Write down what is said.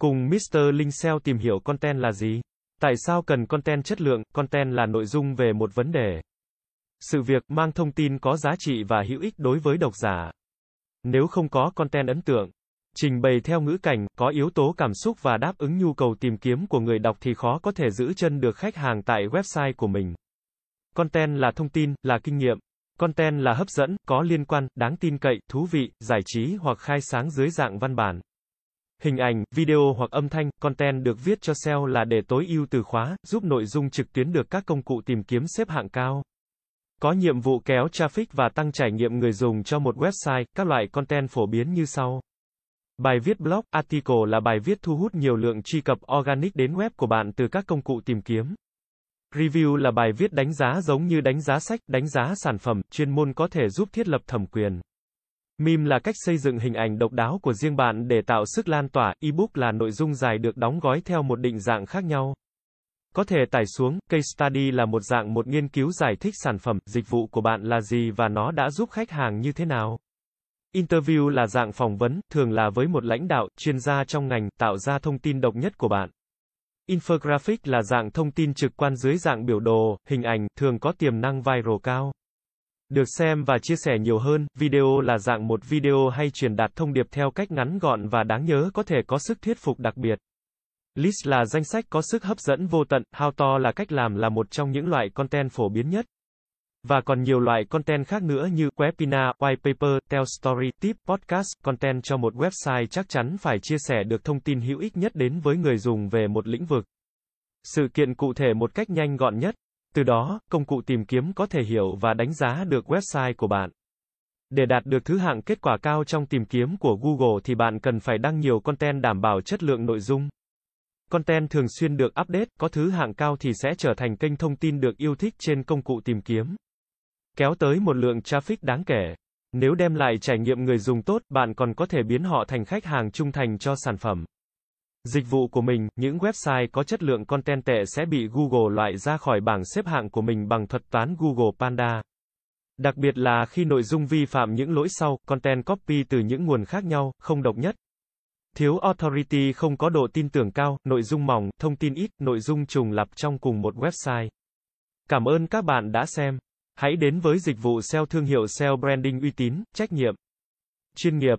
Cùng Mr. Linh SEO tìm hiểu content là gì? Tại sao cần content chất lượng? Content là nội dung về một vấn đề. Sự việc mang thông tin có giá trị và hữu ích đối với độc giả. Nếu không có content ấn tượng, trình bày theo ngữ cảnh, có yếu tố cảm xúc và đáp ứng nhu cầu tìm kiếm của người đọc thì khó có thể giữ chân được khách hàng tại website của mình. Content là thông tin, là kinh nghiệm. Content là hấp dẫn, có liên quan, đáng tin cậy, thú vị, giải trí hoặc khai sáng dưới dạng văn bản. Hình ảnh, video hoặc âm thanh, content được viết cho SEO là để tối ưu từ khóa, giúp nội dung trực tuyến được các công cụ tìm kiếm xếp hạng cao. Có nhiệm vụ kéo traffic và tăng trải nghiệm người dùng cho một website, các loại content phổ biến như sau. Bài viết blog, article là bài viết thu hút nhiều lượng truy cập organic đến web của bạn từ các công cụ tìm kiếm. Review là bài viết đánh giá giống như đánh giá sách, đánh giá sản phẩm, chuyên môn có thể giúp thiết lập thẩm quyền. Meme là cách xây dựng hình ảnh độc đáo của riêng bạn để tạo sức lan tỏa, ebook là nội dung dài được đóng gói theo một định dạng khác nhau. Có thể tải xuống, case study là một dạng một nghiên cứu giải thích sản phẩm, dịch vụ của bạn là gì và nó đã giúp khách hàng như thế nào. Interview là dạng phỏng vấn, thường là với một lãnh đạo, chuyên gia trong ngành, tạo ra thông tin độc nhất của bạn. Infographic là dạng thông tin trực quan dưới dạng biểu đồ, hình ảnh, thường có tiềm năng viral cao. Được xem và chia sẻ nhiều hơn, video là dạng một video hay truyền đạt thông điệp theo cách ngắn gọn và đáng nhớ có thể có sức thuyết phục đặc biệt. List là danh sách có sức hấp dẫn vô tận, how to là cách làm là một trong những loại content phổ biến nhất. Và còn nhiều loại content khác nữa như webinar, white paper, tell story, tip, podcast, content cho một website chắc chắn phải chia sẻ được thông tin hữu ích nhất đến với người dùng về một lĩnh vực. Sự kiện cụ thể một cách nhanh gọn nhất. Từ đó, công cụ tìm kiếm có thể hiểu và đánh giá được website của bạn. Để đạt được thứ hạng kết quả cao trong tìm kiếm của Google thì bạn cần phải đăng nhiều content đảm bảo chất lượng nội dung. Content thường xuyên được update, có thứ hạng cao thì sẽ trở thành kênh thông tin được yêu thích trên công cụ tìm kiếm. Kéo tới một lượng traffic đáng kể. Nếu đem lại trải nghiệm người dùng tốt, bạn còn có thể biến họ thành khách hàng trung thành cho sản phẩm. Dịch vụ của mình, những website có chất lượng content tệ sẽ bị Google loại ra khỏi bảng xếp hạng của mình bằng thuật toán Google Panda. Đặc biệt là khi nội dung vi phạm những lỗi sau, content copy từ những nguồn khác nhau, không độc nhất. Thiếu authority không có độ tin tưởng cao, nội dung mỏng, thông tin ít, nội dung trùng lặp trong cùng một website. Cảm ơn các bạn đã xem. Hãy đến với dịch vụ SEO thương hiệu SEO branding uy tín, trách nhiệm, chuyên nghiệp.